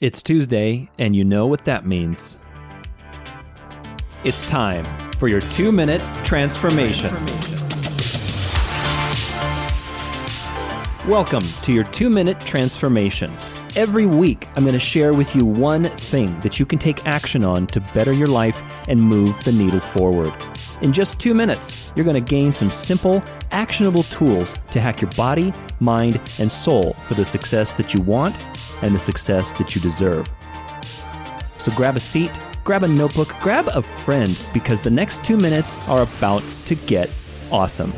It's Tuesday, and you know what that means. It's time for your two minute transformation. Welcome to your two minute transformation. Every week, I'm going to share with you one thing that you can take action on to better your life and move the needle forward. In just two minutes, you're going to gain some simple, actionable tools to hack your body, mind, and soul for the success that you want and the success that you deserve. So grab a seat, grab a notebook, grab a friend, because the next two minutes are about to get awesome.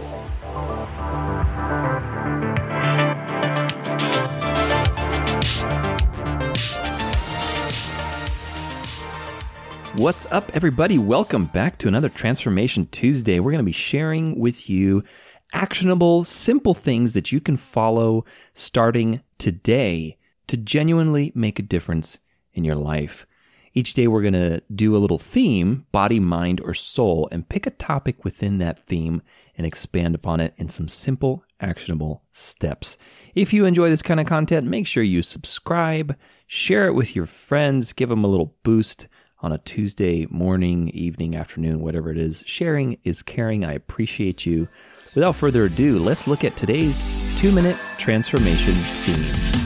What's up, everybody? Welcome back to another Transformation Tuesday. We're going to be sharing with you actionable, simple things that you can follow starting today to genuinely make a difference in your life. Each day, we're going to do a little theme body, mind, or soul and pick a topic within that theme and expand upon it in some simple, actionable steps. If you enjoy this kind of content, make sure you subscribe, share it with your friends, give them a little boost on a Tuesday morning, evening, afternoon, whatever it is. Sharing is caring. I appreciate you. Without further ado, let's look at today's two minute transformation theme.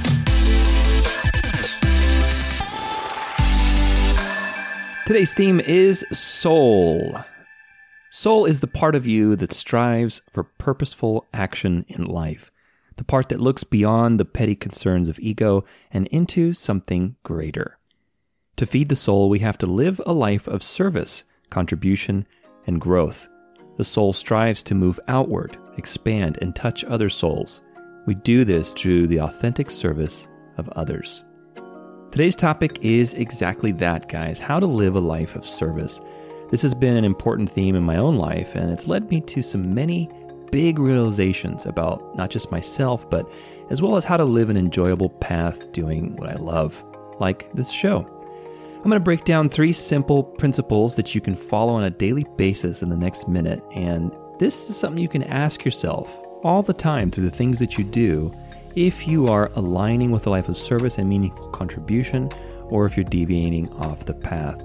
Today's theme is soul. Soul is the part of you that strives for purposeful action in life, the part that looks beyond the petty concerns of ego and into something greater. To feed the soul, we have to live a life of service, contribution, and growth. The soul strives to move outward, expand, and touch other souls. We do this through the authentic service of others. Today's topic is exactly that, guys how to live a life of service. This has been an important theme in my own life, and it's led me to some many big realizations about not just myself, but as well as how to live an enjoyable path doing what I love, like this show. I'm going to break down three simple principles that you can follow on a daily basis in the next minute, and this is something you can ask yourself all the time through the things that you do if you are aligning with a life of service and meaningful contribution, or if you're deviating off the path.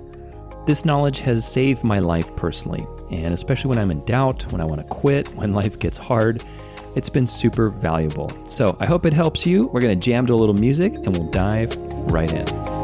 This knowledge has saved my life personally, and especially when I'm in doubt, when I want to quit, when life gets hard, it's been super valuable. So I hope it helps you. We're going to jam to a little music and we'll dive right in.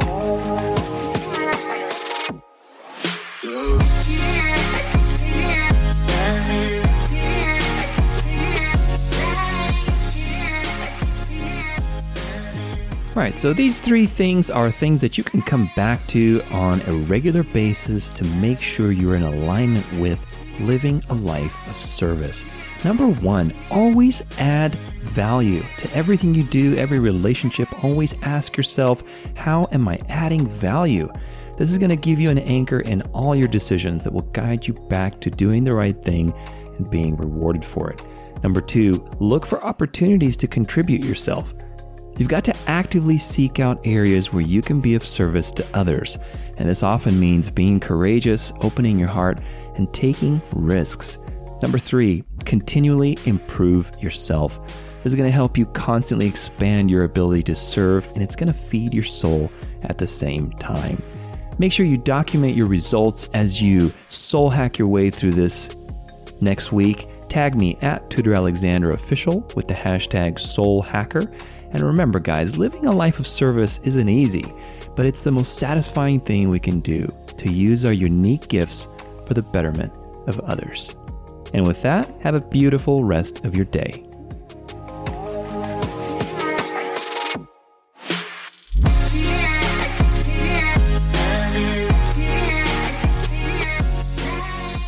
Right, so these three things are things that you can come back to on a regular basis to make sure you're in alignment with living a life of service. Number one, always add value to everything you do, every relationship. Always ask yourself, how am I adding value? This is going to give you an anchor in all your decisions that will guide you back to doing the right thing and being rewarded for it. Number two, look for opportunities to contribute yourself. You've got to actively seek out areas where you can be of service to others. And this often means being courageous, opening your heart, and taking risks. Number three, continually improve yourself. This is going to help you constantly expand your ability to serve, and it's going to feed your soul at the same time. Make sure you document your results as you soul hack your way through this next week. Tag me at Tudor Alexander Official with the hashtag Soul Hacker and remember, guys, living a life of service isn't easy, but it's the most satisfying thing we can do to use our unique gifts for the betterment of others. And with that, have a beautiful rest of your day.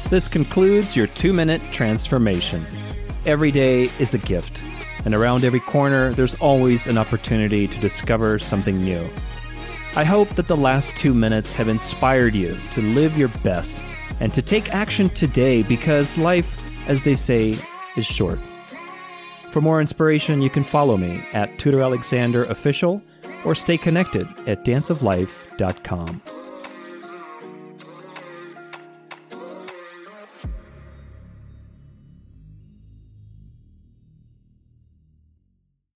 This concludes your two minute transformation. Every day is a gift and around every corner, there's always an opportunity to discover something new. I hope that the last two minutes have inspired you to live your best and to take action today because life, as they say, is short. For more inspiration, you can follow me at Tudor Alexander Official or stay connected at danceoflife.com.